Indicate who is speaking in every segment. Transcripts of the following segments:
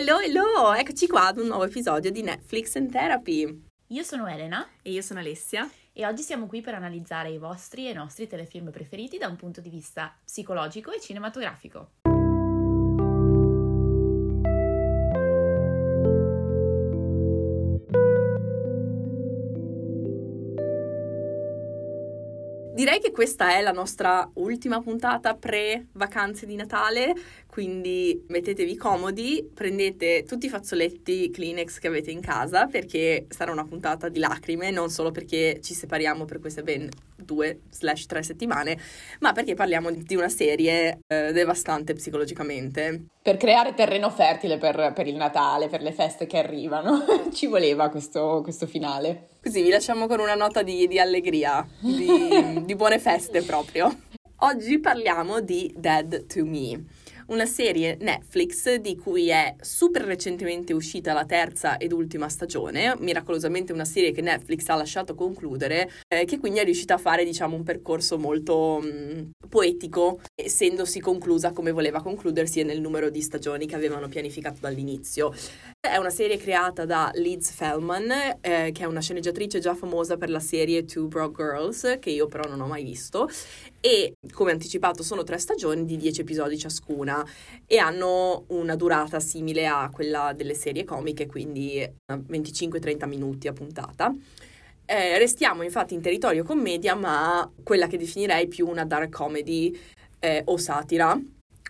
Speaker 1: Hello, hello! Eccoci qua ad un nuovo episodio di Netflix and Therapy.
Speaker 2: Io sono Elena
Speaker 3: E io sono Alessia.
Speaker 2: e oggi siamo qui per analizzare i vostri e i nostri telefilm preferiti da un punto di vista psicologico e cinematografico.
Speaker 1: Direi che questa è la nostra ultima puntata pre-vacanze di Natale, quindi mettetevi comodi, prendete tutti i fazzoletti Kleenex che avete in casa perché sarà una puntata di lacrime, non solo perché ci separiamo per queste ben due slash tre settimane, ma perché parliamo di una serie eh, devastante psicologicamente.
Speaker 4: Per creare terreno fertile per, per il Natale, per le feste che arrivano. Ci voleva questo, questo finale.
Speaker 1: Così vi lasciamo con una nota di, di allegria, di, di buone feste proprio. Oggi parliamo di Dead to Me, una serie Netflix di cui è super recentemente uscita la terza ed ultima stagione, miracolosamente una serie che Netflix ha lasciato concludere, eh, che quindi è riuscita a fare diciamo un percorso molto mh, poetico, essendosi conclusa come voleva concludersi e nel numero di stagioni che avevano pianificato dall'inizio. È una serie creata da Liz Feldman, eh, che è una sceneggiatrice già famosa per la serie Two Broke Girls, che io però non ho mai visto, e come anticipato sono tre stagioni di 10 episodi ciascuna e hanno una durata simile a quella delle serie comiche, quindi 25-30 minuti a puntata. Eh, restiamo infatti in territorio commedia, ma quella che definirei più una dark comedy eh, o satira.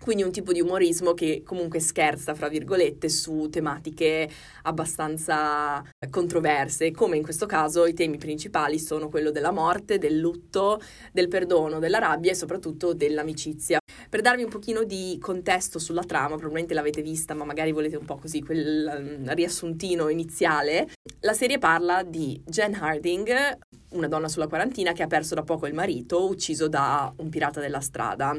Speaker 1: Quindi un tipo di umorismo che comunque scherza, fra virgolette, su tematiche abbastanza controverse, come in questo caso i temi principali sono quello della morte, del lutto, del perdono, della rabbia e soprattutto dell'amicizia. Per darvi un pochino di contesto sulla trama, probabilmente l'avete vista, ma magari volete un po' così quel um, riassuntino iniziale, la serie parla di Jen Harding, una donna sulla quarantina che ha perso da poco il marito, ucciso da un pirata della strada.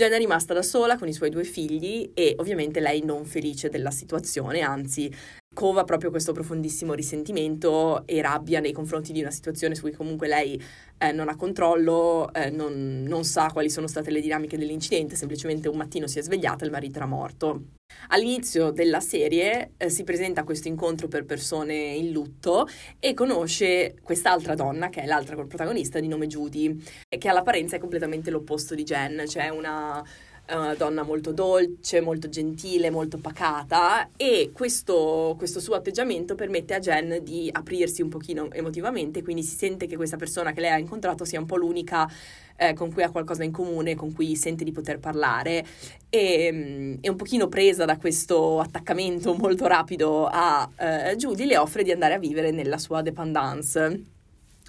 Speaker 1: Jen è rimasta da sola con i suoi due figli e ovviamente lei non felice della situazione, anzi cova proprio questo profondissimo risentimento e rabbia nei confronti di una situazione su cui comunque lei eh, non ha controllo, eh, non, non, sa quali sono state le dinamiche dell'incidente, semplicemente un mattino si è svegliata e il marito era morto. All'inizio della serie eh, si presenta questo incontro per persone in lutto e conosce quest'altra donna, che è l'altra protagonista, di nome Judy, che all'apparenza è completamente l'opposto di Jen, cioè una è una donna molto dolce, molto gentile, molto pacata e questo, questo, suo atteggiamento permette a Jen di aprirsi un pochino emotivamente, quindi si sente che questa persona che lei ha incontrato sia un po' l'unica eh, con cui ha qualcosa in comune, con cui sente di poter parlare e, e un pochino presa da questo attaccamento molto rapido a eh, Judy le offre di andare a vivere nella sua dependance.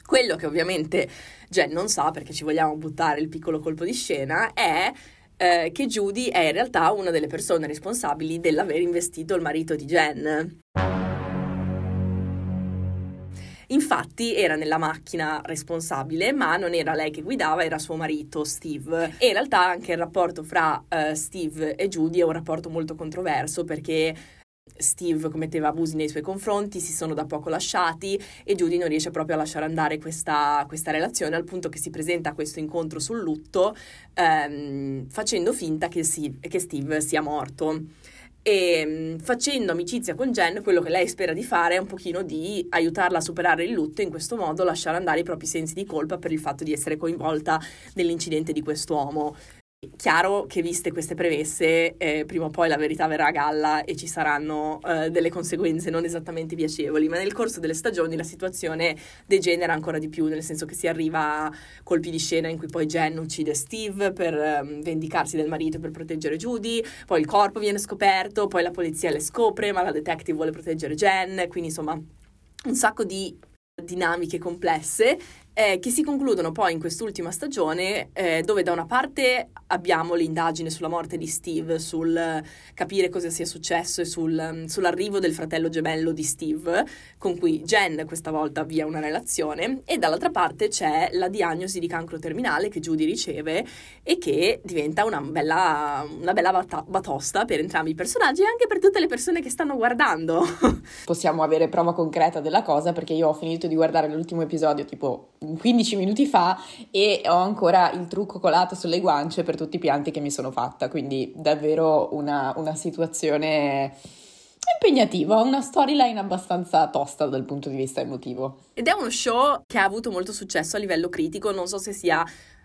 Speaker 1: Quello che ovviamente Jen non sa, perché ci vogliamo buttare il piccolo colpo di scena, è eh, che Judy è in realtà una delle persone responsabili dell'aver investito il marito di Jen. Infatti era nella macchina responsabile, ma non era lei che guidava, era suo marito Steve. E in realtà anche il rapporto fra uh, Steve e Judy è un rapporto molto controverso perché Steve commetteva abusi nei suoi confronti, si sono da poco lasciati e Judy non riesce proprio a lasciare andare questa, questa relazione al punto che si presenta a questo incontro sul lutto ehm, facendo finta che, si, che Steve sia morto e mm, facendo amicizia con Jen, quello che lei spera di fare è un pochino di aiutarla a superare il lutto e in questo modo lasciare andare i propri sensi di colpa per il fatto di essere coinvolta nell'incidente di quest'uomo. Chiaro che viste queste premesse, eh, prima o poi la verità verrà a galla e ci saranno eh, delle conseguenze non esattamente piacevoli, ma nel corso delle stagioni la situazione degenera ancora di più, nel senso che si arriva a colpi di scena in cui poi Jen uccide Steve per eh, vendicarsi del marito per proteggere Judy, poi il corpo viene scoperto, poi la polizia le scopre, ma la detective vuole proteggere Jen, quindi insomma un sacco di dinamiche complesse eh, che si concludono poi in quest'ultima stagione eh, dove da una parte abbiamo l'indagine sulla morte di Steve, sul capire cosa sia successo e sul, sull'arrivo del fratello gemello di Steve, con cui Jen questa volta avvia una relazione, e dall'altra parte c'è la diagnosi di cancro terminale che Judy riceve e che diventa una bella, una bella bat- batosta per entrambi i personaggi e anche per tutte le persone che stanno guardando.
Speaker 4: Possiamo avere prova concreta della cosa perché io ho finito di guardare l'ultimo episodio tipo 15 minuti fa e ho ancora il trucco colato sulle guance per tutti i pianti che mi sono fatta, quindi davvero una, una situazione impegnativo, ha una storyline abbastanza tosta dal punto di vista emotivo.
Speaker 1: Ed è uno show che ha avuto molto successo a livello critico, non so se sia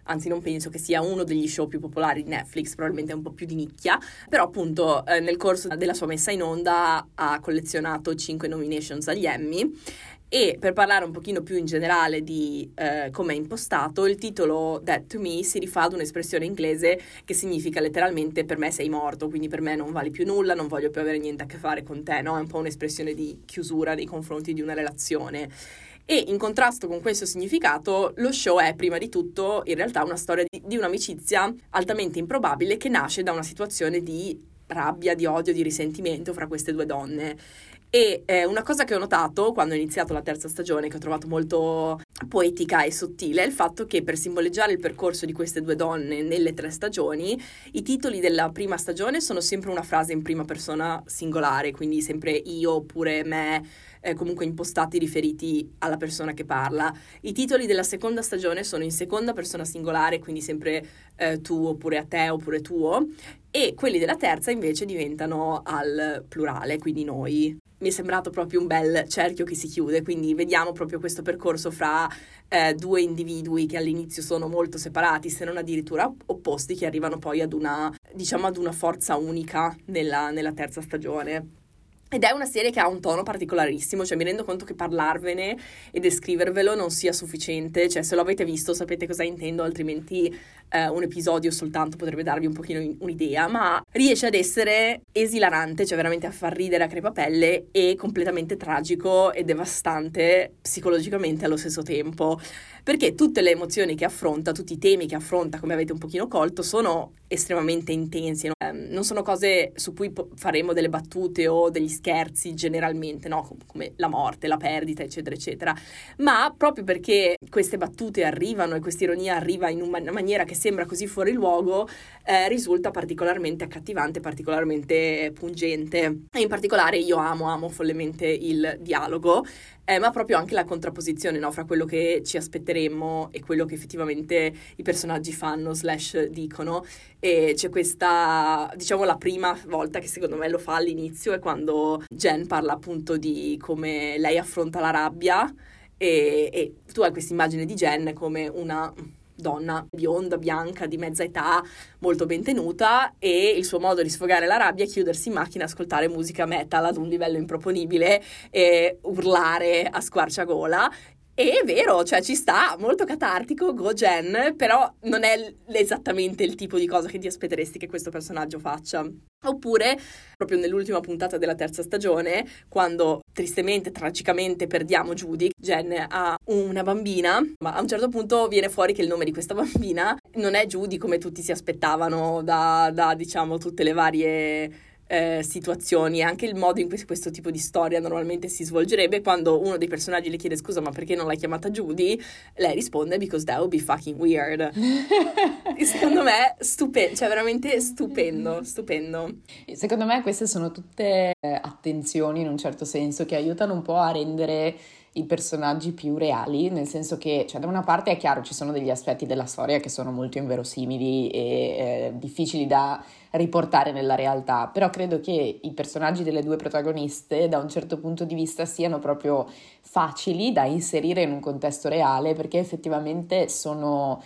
Speaker 1: anzi non penso che sia uno degli show più popolari di Netflix, probabilmente è un po' più di nicchia, però appunto eh, nel corso della sua messa in onda ha collezionato 5 nominations agli Emmy e per parlare un pochino più in generale di eh, come è impostato, il titolo Dead to Me si rifà ad un'espressione inglese che significa letteralmente per me sei morto, quindi per me non vali più nulla, non voglio più avere niente a che fare con te, no? È un po' un'espressione di chiusura nei confronti di una relazione. E in contrasto con questo significato, lo show è prima di tutto in realtà una storia di, di un'amicizia altamente improbabile che nasce da una situazione di rabbia, di odio, di risentimento fra queste due donne. E eh, una cosa che ho notato quando ho iniziato la terza stagione, che ho trovato molto poetica e sottile, è il fatto che per simboleggiare il percorso di queste due donne nelle tre stagioni, i titoli della prima stagione sono sempre una frase in prima persona singolare, quindi sempre io oppure me, eh, comunque impostati riferiti alla persona che parla. I titoli della seconda stagione sono in seconda persona singolare, quindi sempre eh, tu oppure a te oppure tuo, e quelli della terza invece diventano al plurale, quindi noi mi è sembrato proprio un bel cerchio che si chiude, quindi vediamo proprio questo percorso fra eh, due individui che all'inizio sono molto separati, se non addirittura opposti, che arrivano poi ad una, diciamo, ad una forza unica nella, nella terza stagione. Ed è una serie che ha un tono particolarissimo, cioè mi rendo conto che parlarvene e descrivervelo non sia sufficiente, cioè se lo avete visto sapete cosa intendo, altrimenti eh, un episodio soltanto potrebbe darvi un pochino un'idea, ma riesce ad essere esilarante, cioè veramente a far ridere a crepapelle e completamente tragico e devastante psicologicamente allo stesso tempo perché tutte le emozioni che affronta, tutti i temi che affronta, come avete un pochino colto, sono estremamente intensi, no? eh, non sono cose su cui faremo delle battute o degli scherzi generalmente, no? come la morte, la perdita, eccetera, eccetera, ma proprio perché queste battute arrivano e questa ironia arriva in una maniera che sembra così fuori luogo, eh, risulta particolarmente accattivante, particolarmente pungente. E in particolare io amo, amo follemente il dialogo eh, ma proprio anche la contrapposizione no, fra quello che ci aspetteremmo e quello che effettivamente i personaggi fanno slash dicono. E c'è questa, diciamo, la prima volta che secondo me lo fa all'inizio è quando Jen parla appunto di come lei affronta la rabbia e, e tu hai questa immagine di Jen come una donna bionda, bianca, di mezza età, molto ben tenuta e il suo modo di sfogare la rabbia è chiudersi in macchina ascoltare musica metal ad un livello improponibile e urlare a squarciagola e è vero, cioè ci sta, molto catartico, go Gen, però non è esattamente il tipo di cosa che ti aspetteresti che questo personaggio faccia. Oppure, proprio nell'ultima puntata della terza stagione, quando tristemente, tragicamente perdiamo Judy, Jen ha una bambina, ma a un certo punto viene fuori che il nome di questa bambina non è Judy come tutti si aspettavano da, da diciamo, tutte le varie eh, situazioni e anche il modo in cui questo tipo di storia normalmente si svolgerebbe quando uno dei personaggi le chiede scusa ma perché non l'hai chiamata Judy? Lei risponde because that would be fucking weird. Secondo me stupendo cioè veramente stupendo stupendo.
Speaker 4: Secondo me queste sono tutte eh, attenzioni in un certo senso che aiutano un po' a rendere i personaggi più reali, nel senso che, cioè, da una parte è chiaro, ci sono degli aspetti della storia che sono molto inverosimili e eh, difficili da riportare nella realtà, però credo che i personaggi delle due protagoniste, da un certo punto di vista, siano proprio facili da inserire in un contesto reale, perché effettivamente sono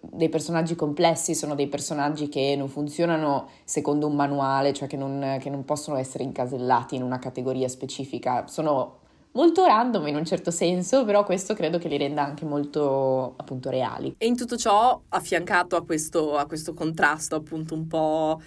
Speaker 4: dei personaggi complessi, sono dei personaggi che non funzionano secondo un manuale, cioè che non, che non possono essere incasellati in una categoria specifica, sono molto random in un certo senso, però questo credo che li renda anche molto appunto reali.
Speaker 1: E in tutto ciò, affiancato a questo, a questo contrasto appunto un po'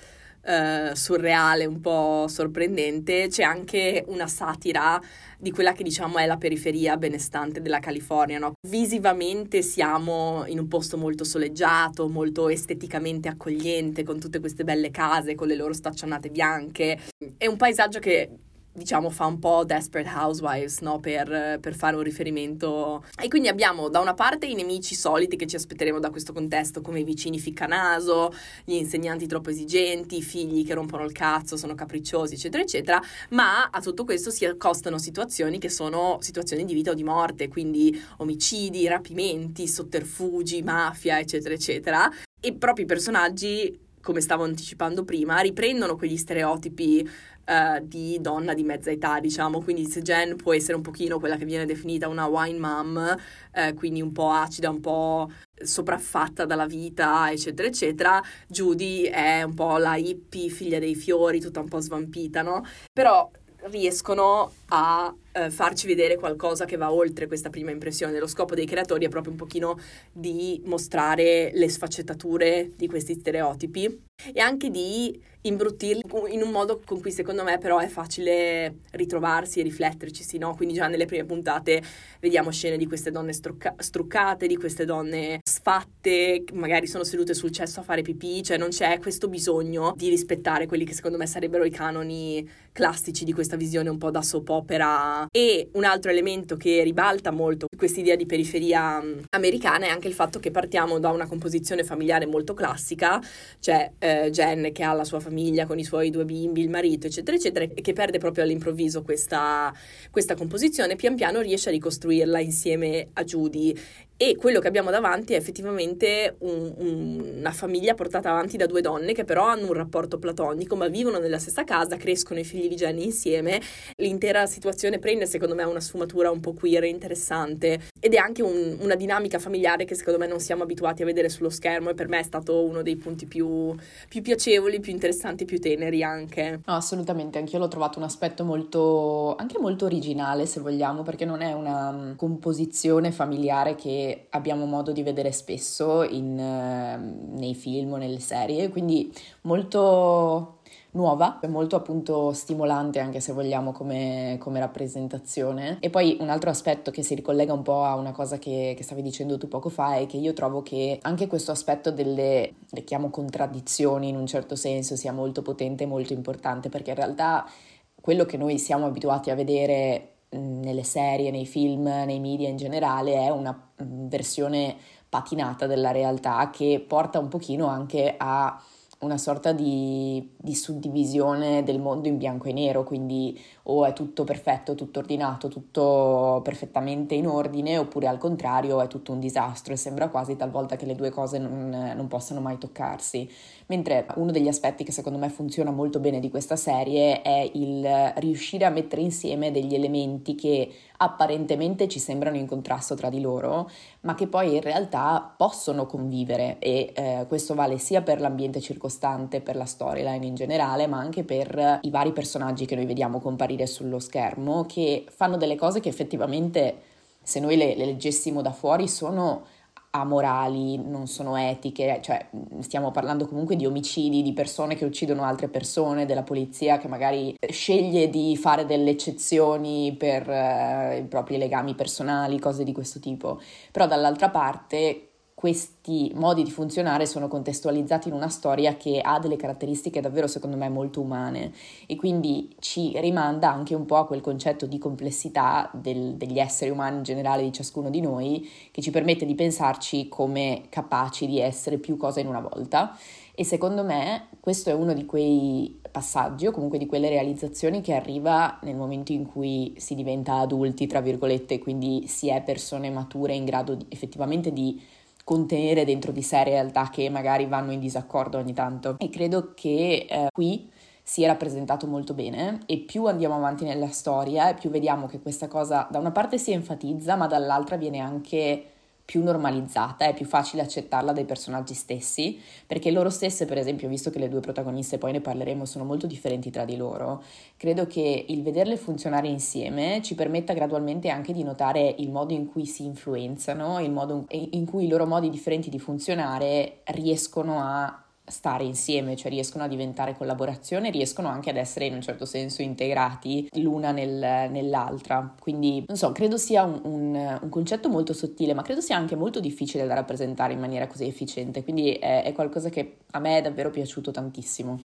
Speaker 1: eh, surreale, un po' sorprendente, c'è anche una satira di quella che diciamo è la periferia benestante della California. No? Visivamente siamo in un posto molto soleggiato, molto esteticamente accogliente, con tutte queste belle case, con le loro staccionate bianche. È un paesaggio che diciamo fa un po' Desperate Housewives, no? Per, per, fare un riferimento. E quindi abbiamo da una parte i nemici soliti che ci aspetteremo da questo contesto, come i vicini ficcanaso, gli insegnanti troppo esigenti, i figli che rompono il cazzo, sono capricciosi, eccetera, eccetera, ma a tutto questo si accostano situazioni che sono situazioni di vita o di morte, quindi omicidi, rapimenti, sotterfugi, mafia, eccetera, eccetera. E proprio i personaggi come stavo anticipando prima, riprendono quegli stereotipi uh, di donna di mezza età, diciamo, quindi se Jen può essere un pochino quella che viene definita una wine mom, uh, quindi un po' acida, un po' sopraffatta dalla vita, eccetera, eccetera, Judy è un po' la hippie, figlia dei fiori, tutta un po' svampita, no? Però riescono a eh, farci vedere qualcosa che va oltre questa prima impressione. Lo scopo dei creatori è proprio un pochino di mostrare le sfaccettature di questi stereotipi e anche di imbruttirli in un modo con cui secondo me però è facile ritrovarsi e rifletterci, sì, no? Quindi già nelle prime puntate vediamo scene di queste donne strucca- struccate, di queste donne sfatte, magari sono sedute sul cesso a fare pipì, cioè non c'è questo bisogno di rispettare quelli che secondo me sarebbero i canoni classici di questa visione un po' da soap opera. E un altro elemento che ribalta molto quest'idea di periferia mm, americana è anche il fatto che partiamo da una composizione familiare molto classica, cioè eh, Jen che ha la sua famiglia con i suoi due bimbi, il marito, eccetera, eccetera, e che perde proprio all'improvviso questa, questa composizione, pian piano riesce a ricostruirla insieme a Judy e quello che abbiamo davanti è effettivamente un, un, una famiglia portata avanti da due donne che però hanno un rapporto platonico, ma vivono nella stessa casa, crescono i figli di Jenny insieme. L'intera situazione prende, secondo me, una sfumatura un po' queer interessante ed è anche un, una dinamica familiare che secondo me non siamo abituati a vedere sullo schermo e per me è stato uno dei punti più, più piacevoli, più interessanti, più teneri anche.
Speaker 4: No, assolutamente, anch'io l'ho trovato un aspetto molto, anche molto originale, se vogliamo, perché non è una composizione familiare che abbiamo modo di vedere spesso in, uh, nei film o nelle serie, quindi molto nuova, molto appunto stimolante anche se vogliamo come, come, rappresentazione. E poi un altro aspetto che si ricollega un po' a una cosa che, che stavi dicendo tu poco fa è che io trovo che anche questo aspetto delle, le chiamo contraddizioni in un certo senso, sia molto potente e molto importante perché in realtà quello che noi siamo abituati a vedere nelle serie, nei film, nei media in generale è una versione patinata della realtà che porta un pochino anche a una sorta di, di, suddivisione del mondo in bianco e nero, quindi o è tutto perfetto, tutto ordinato, tutto perfettamente in ordine, oppure al contrario è tutto un disastro e sembra quasi talvolta che le due cose non, non possano mai toccarsi. Mentre uno degli aspetti che secondo me funziona molto bene di questa serie è il riuscire a mettere insieme degli elementi che apparentemente ci sembrano in contrasto tra di loro, ma che poi in realtà possono convivere. E eh, questo vale sia per l'ambiente circostante, per la storyline in generale, ma anche per i vari personaggi che noi vediamo comparire sullo schermo, che fanno delle cose che effettivamente, se noi le, le leggessimo da fuori, sono amorali, non sono etiche, cioè stiamo parlando comunque di omicidi, di persone che uccidono altre persone, della polizia che magari sceglie di fare delle eccezioni per eh, i propri legami personali, cose di questo tipo. Però dall'altra parte questi modi di funzionare sono contestualizzati in una storia che ha delle caratteristiche davvero secondo me molto umane. E quindi ci rimanda anche un po' a quel concetto di complessità del, degli esseri umani in generale di ciascuno di noi che ci permette di pensarci come capaci di essere più cose in una volta. E secondo me questo è uno di quei passaggi o comunque di quelle realizzazioni che arriva nel momento in cui si diventa adulti, tra virgolette, quindi si è persone mature in grado di, effettivamente di contenere dentro di sé realtà che magari vanno in disaccordo ogni tanto. E credo che eh, qui sia rappresentato molto bene e più andiamo avanti nella storia più vediamo che questa cosa da una parte si enfatizza ma dall'altra viene anche più normalizzata, è più facile accettarla dai personaggi stessi, perché loro stesse, per esempio, visto che le due protagoniste, poi ne parleremo, sono molto differenti tra di loro, credo che il vederle funzionare insieme ci permetta gradualmente anche di notare il modo in cui si influenzano, il modo in cui i loro modi differenti di funzionare riescono a stare insieme, cioè riescono a diventare collaborazione, riescono anche ad essere in un certo senso integrati l'una nel, nell'altra. Quindi, non so, credo sia un, un, un, concetto molto sottile, ma credo sia anche molto difficile da rappresentare in maniera così efficiente. Quindi è, è qualcosa che a me è davvero piaciuto tantissimo.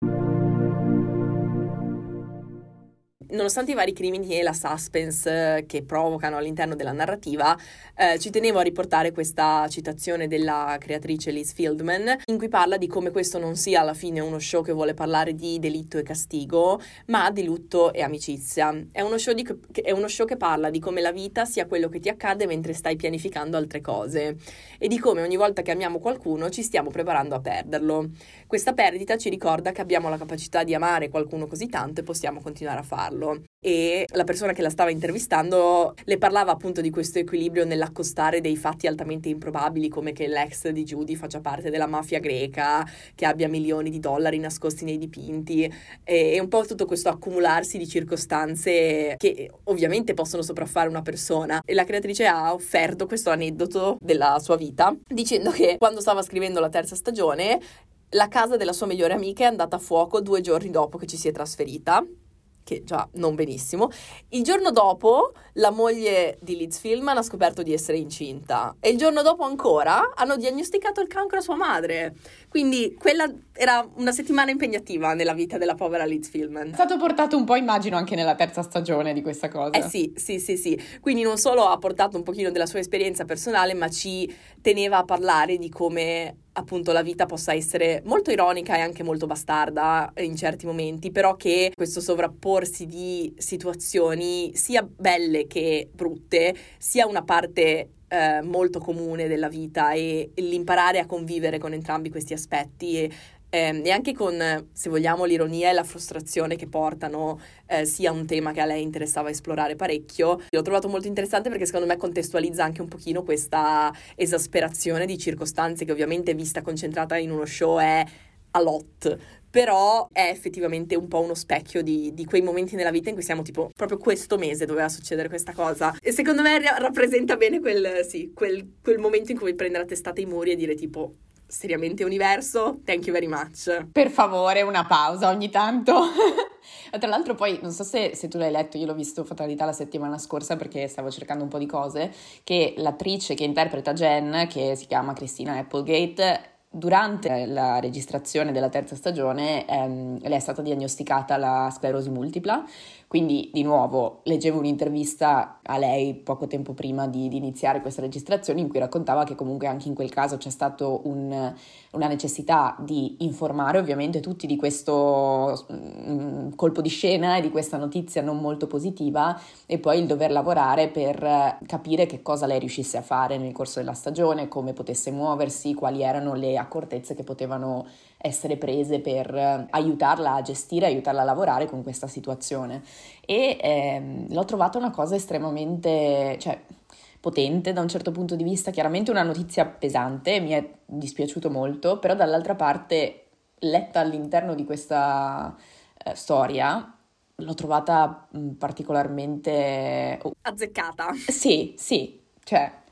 Speaker 1: Nonostante i vari crimini e la suspense eh, che provocano all'interno della narrativa, eh, ci tenevo a riportare questa citazione della creatrice Liz Fieldman, in cui parla di come questo non sia alla fine uno show che vuole parlare di delitto e castigo, ma di lutto e amicizia. È uno show, di, è uno show che parla di come la vita sia quello che ti accade mentre stai pianificando altre cose e di come ogni volta che amiamo qualcuno ci stiamo preparando a perderlo. Questa perdita ci ricorda che abbiamo la capacità di amare qualcuno così tanto e possiamo continuare a farlo. E la persona che la stava intervistando le parlava appunto di questo equilibrio nell'accostare dei fatti altamente improbabili come che l'ex di Judy faccia parte della mafia greca, che abbia milioni di dollari nascosti nei dipinti. E, un po' tutto questo accumularsi di circostanze che ovviamente possono sopraffare una persona. E la creatrice ha offerto questo aneddoto della sua vita dicendo che quando stava scrivendo la terza stagione la casa della sua migliore amica è andata a fuoco due giorni dopo che ci si è trasferita che già non benissimo. Il giorno dopo la moglie di Liz Filman ha scoperto di essere incinta e il giorno dopo ancora hanno diagnosticato il cancro a sua madre. Quindi quella era una settimana impegnativa nella vita della povera Liz Filman.
Speaker 4: È stato portato un po', immagino, anche nella terza stagione di questa cosa.
Speaker 1: Eh sì, sì, sì, sì. Quindi non solo ha portato un pochino della sua esperienza personale, ma ci teneva a parlare di come appunto la vita possa essere molto ironica e anche molto bastarda in certi momenti, però che questo sovrapporsi di situazioni sia belle che brutte sia una parte eh, molto comune della vita e l'imparare a convivere con entrambi questi aspetti e, eh, e anche con, se vogliamo, l'ironia e la frustrazione che portano eh, sia un tema che a lei interessava esplorare parecchio. L'ho trovato molto interessante perché secondo me contestualizza anche un pochino questa esasperazione di circostanze che ovviamente vista concentrata in uno show è a lot, però è effettivamente un po' uno specchio di, di, quei momenti nella vita in cui siamo tipo proprio questo mese doveva succedere questa cosa e secondo me ra- rappresenta bene quel, sì, quel, quel momento in cui prendere a testata i muri e dire tipo seriamente universo, thank you very much.
Speaker 4: Per favore, una pausa ogni tanto. Tra l'altro poi, non so se, se, tu l'hai letto, io l'ho visto Fatalità la settimana scorsa perché stavo cercando un po' di cose, che l'attrice che interpreta Jen, che si chiama Christina Applegate, Durante la registrazione della terza stagione ehm, le è stata diagnosticata la sclerosi multipla, quindi di nuovo leggevo un'intervista a lei poco tempo prima di, di iniziare questa registrazione in cui raccontava che comunque anche in quel caso c'è stata un, una necessità di informare ovviamente tutti di questo mm, colpo di scena e di questa notizia non molto positiva e poi il dover lavorare per capire che cosa lei riuscisse a fare nel corso della stagione, come potesse muoversi, quali erano le accortezze che potevano essere prese per aiutarla a gestire, aiutarla a lavorare con questa situazione. E ehm, l'ho trovata una cosa estremamente, cioè, potente da un certo punto di vista, chiaramente una notizia pesante, mi è dispiaciuto molto, però dall'altra parte, letta all'interno di questa eh, storia, l'ho trovata particolarmente...
Speaker 1: Oh. Azzeccata.
Speaker 4: Sì, sì, cioè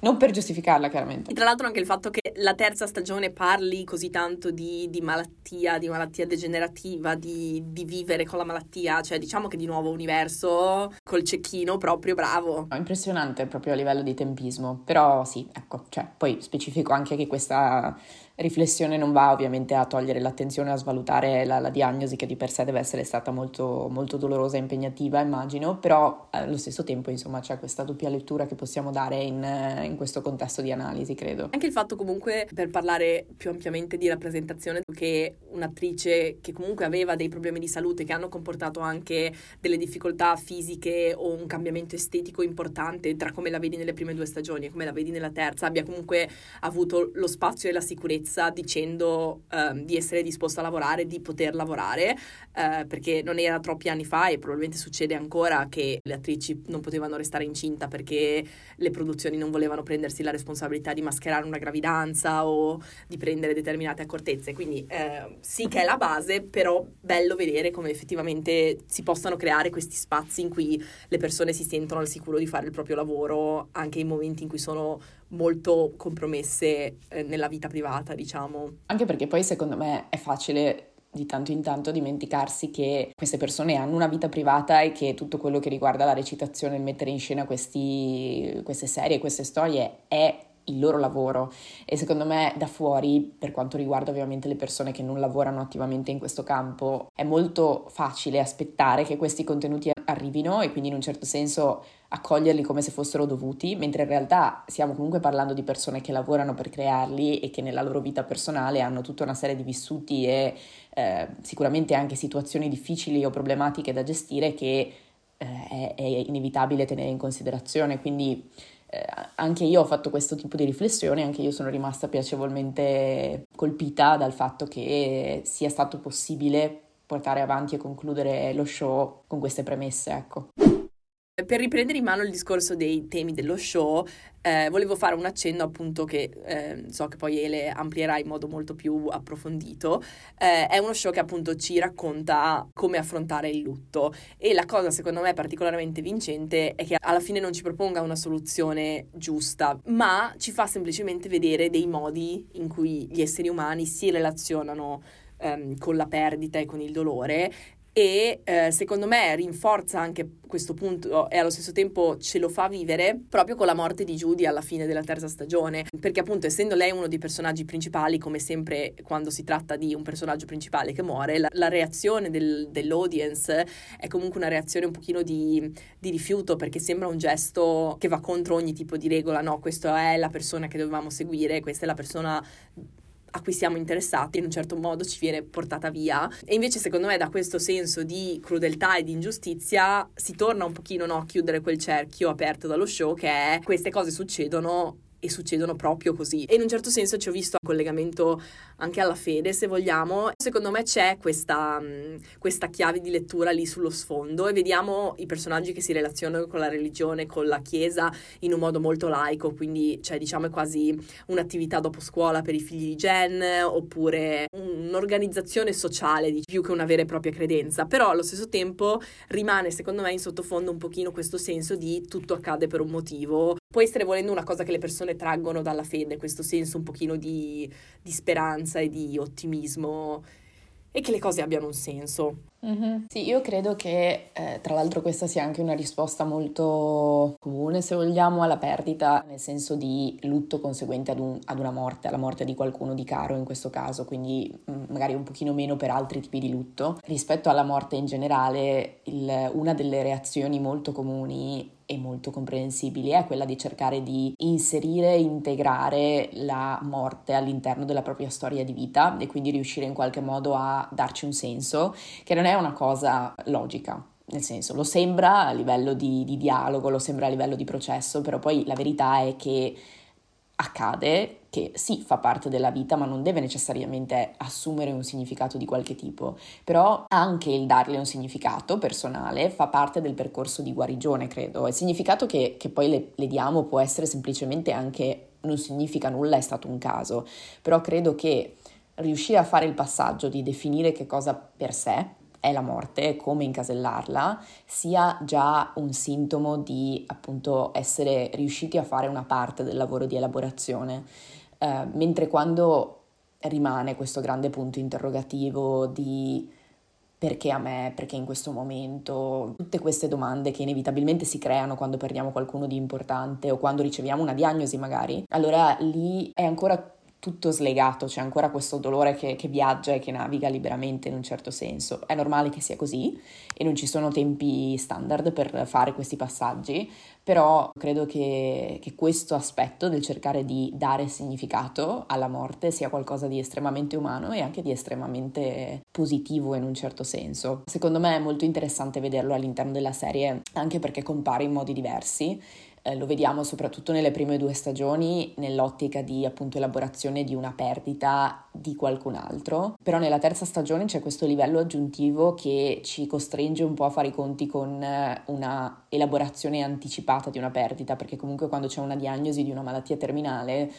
Speaker 4: non per giustificarla, chiaramente.
Speaker 1: E tra l'altro anche il fatto che la terza stagione parli così tanto di, di malattia, di malattia degenerativa, di, di, vivere con la malattia, cioè diciamo che di nuovo universo col cecchino proprio bravo.
Speaker 4: Impressionante proprio a livello di tempismo, però sì, ecco, cioè, poi specifico anche che questa riflessione non va ovviamente a togliere l'attenzione, a svalutare la, la, diagnosi che di per sé deve essere stata molto, molto dolorosa e impegnativa, immagino, però allo stesso tempo insomma c'è questa doppia lettura che possiamo dare in, in questo contesto di analisi, credo.
Speaker 1: Anche il fatto comunque, per parlare più ampiamente di rappresentazione, che un'attrice che comunque aveva dei problemi di salute che hanno comportato anche delle difficoltà fisiche o un cambiamento estetico importante tra come la vedi nelle prime due stagioni e come la vedi nella terza, abbia comunque avuto lo spazio e la sicurezza sicurezza dicendo um, di essere disposto a lavorare, di poter lavorare, uh, perché non era troppi anni fa e probabilmente succede ancora che le attrici non potevano restare incinta perché le produzioni non volevano prendersi la responsabilità di mascherare una gravidanza o di prendere determinate accortezze. Quindi uh, sì che è la base, però bello vedere come effettivamente si possano creare questi spazi in cui le persone si sentono al sicuro di fare il proprio lavoro anche in momenti in cui sono molto compromesse eh, nella vita privata, diciamo.
Speaker 4: Anche perché poi secondo me è facile di tanto in tanto dimenticarsi che queste persone hanno una vita privata e che tutto quello che riguarda la recitazione, il mettere in scena questi, queste serie, queste storie è il loro lavoro e secondo me da fuori, per quanto riguarda ovviamente le persone che non lavorano attivamente in questo campo, è molto facile aspettare che questi contenuti arrivino e quindi in un certo senso accoglierli come se fossero dovuti, mentre in realtà stiamo comunque parlando di persone che lavorano per crearli e che nella loro vita personale hanno tutta una serie di vissuti e eh, sicuramente anche situazioni difficili o problematiche da gestire che eh, è, inevitabile tenere in considerazione. Quindi eh, anche io ho fatto questo tipo di riflessione, anche io sono rimasta piacevolmente colpita dal fatto che sia stato possibile portare avanti e concludere lo show con queste premesse, ecco.
Speaker 1: Per riprendere in mano il discorso dei temi dello show, eh, volevo fare un accenno appunto che eh, so che poi Ele amplierà in modo molto più approfondito. Eh, è uno show che appunto ci racconta come affrontare il lutto e la cosa secondo me particolarmente vincente è che alla fine non ci proponga una soluzione giusta, ma ci fa semplicemente vedere dei modi in cui gli esseri umani si relazionano ehm, con la perdita e con il dolore. E eh, secondo me rinforza anche questo punto e allo stesso tempo ce lo fa vivere proprio con la morte di Judy alla fine della terza stagione. Perché appunto essendo lei uno dei personaggi principali come sempre quando si tratta di un personaggio principale che muore la, la reazione del, dell'audience è comunque una reazione un pochino di, di rifiuto perché sembra un gesto che va contro ogni tipo di regola no? Questa è la persona che dovevamo seguire questa è la persona a cui siamo interessati in un certo modo ci viene portata via. E invece secondo me da questo senso di crudeltà e di ingiustizia si torna un pochino no, a chiudere quel cerchio aperto dallo show che è queste cose succedono e succedono proprio così. E in un certo senso ci ho visto un collegamento anche alla fede, se vogliamo. Secondo me c'è questa, questa, chiave di lettura lì sullo sfondo e vediamo i personaggi che si relazionano con la religione, con la chiesa in un modo molto laico, quindi cioè, diciamo è quasi un'attività dopo scuola per i figli di Jen oppure un'organizzazione sociale di più che una vera e propria credenza, però allo stesso tempo rimane secondo me in sottofondo un pochino questo senso di tutto accade per un motivo. Può essere volendo una cosa che le persone traggono dalla fede, questo senso un pochino di, di speranza e di ottimismo e che le cose abbiano un senso.
Speaker 4: Mm-hmm. Sì, io credo che eh, tra l'altro questa sia anche una risposta molto comune, se vogliamo, alla perdita, nel senso di lutto conseguente ad, un, ad una morte, alla morte di qualcuno di caro in questo caso, quindi mh, mm, magari un pochino meno per altri tipi di lutto. Rispetto alla morte in generale, il, una delle reazioni molto comuni e molto comprensibili è quella di cercare di inserire, integrare la morte all'interno della propria storia di vita e quindi riuscire in qualche modo a darci un senso, che non è una cosa logica. Nel senso, lo sembra a livello di, di dialogo, lo sembra a livello di processo, però poi la verità è che accade, che sì fa parte della vita, ma non deve necessariamente assumere un significato di qualche tipo, però anche il darle un significato personale fa parte del percorso di guarigione, credo. Il significato che, che poi le, le diamo può essere semplicemente anche non significa nulla, è stato un caso, però credo che riuscire a fare il passaggio di definire che cosa per sé è la morte, come incasellarla, sia già un sintomo di appunto essere riusciti a fare una parte del lavoro di elaborazione. Uh, mentre quando rimane questo grande punto interrogativo di perché a me, perché in questo momento, tutte queste domande che inevitabilmente si creano quando perdiamo qualcuno di importante o quando riceviamo una diagnosi magari, allora lì è ancora tutto slegato, c'è ancora questo dolore che, che, viaggia e che naviga liberamente in un certo senso. È normale che sia così e non ci sono tempi standard per fare questi passaggi, però credo che, che questo aspetto del cercare di dare significato alla morte sia qualcosa di estremamente umano e anche di estremamente positivo in un certo senso. Secondo me è molto interessante vederlo all'interno della serie anche perché compare in modi diversi eh, lo vediamo soprattutto nelle prime due stagioni nell'ottica di appunto elaborazione di una perdita di qualcun altro, però nella terza stagione c'è questo livello aggiuntivo che ci costringe un po' a fare i conti con eh, una elaborazione anticipata di una perdita, perché comunque quando c'è una diagnosi di una malattia terminale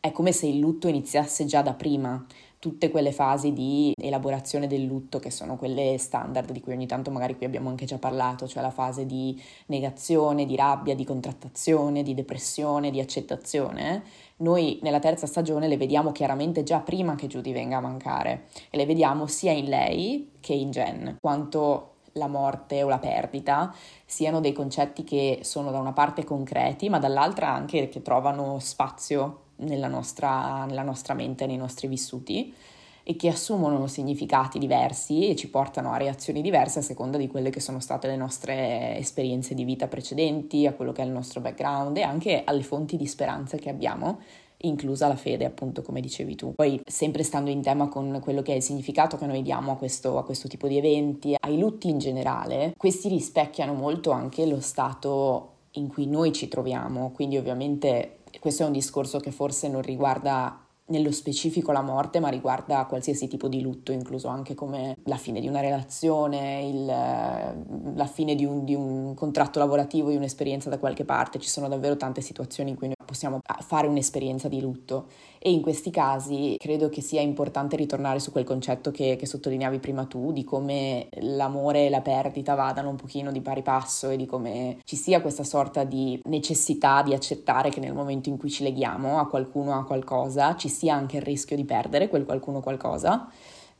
Speaker 4: è come se il lutto iniziasse già da prima, tutte quelle fasi di elaborazione del lutto che sono quelle standard di cui ogni tanto magari qui abbiamo anche già parlato, cioè la fase di negazione, di rabbia, di contrattazione, di depressione, di accettazione, noi nella terza stagione le vediamo chiaramente già prima che Judy venga a mancare e le vediamo sia in lei che in Jen, quanto la morte o la perdita siano dei concetti che sono da una parte concreti, ma dall'altra anche che trovano spazio nella nostra, nella nostra mente, nei nostri vissuti e che assumono significati diversi e ci portano a reazioni diverse a seconda di quelle che sono state le nostre esperienze di vita precedenti, a quello che è il nostro background e anche alle fonti di speranza che abbiamo inclusa la fede, appunto, come dicevi tu. Poi, sempre stando in tema con quello che è il significato che noi diamo a questo, a questo tipo di eventi, ai lutti in generale, questi rispecchiano molto anche lo stato in cui noi ci troviamo, quindi ovviamente questo è un discorso che forse non riguarda nello specifico la morte, ma riguarda qualsiasi tipo di lutto, incluso anche come la fine di una relazione, il, la fine di un, di un, contratto lavorativo, di un'esperienza da qualche parte. Ci sono davvero tante situazioni in cui noi possiamo fare un'esperienza di lutto e in questi casi credo che sia importante ritornare su quel concetto che, che sottolineavi prima tu, di come l'amore e la perdita vadano un pochino di pari passo e di come ci sia questa sorta di necessità di accettare che nel momento in cui ci leghiamo a qualcuno a qualcosa ci sia anche il rischio di perdere quel qualcuno qualcosa.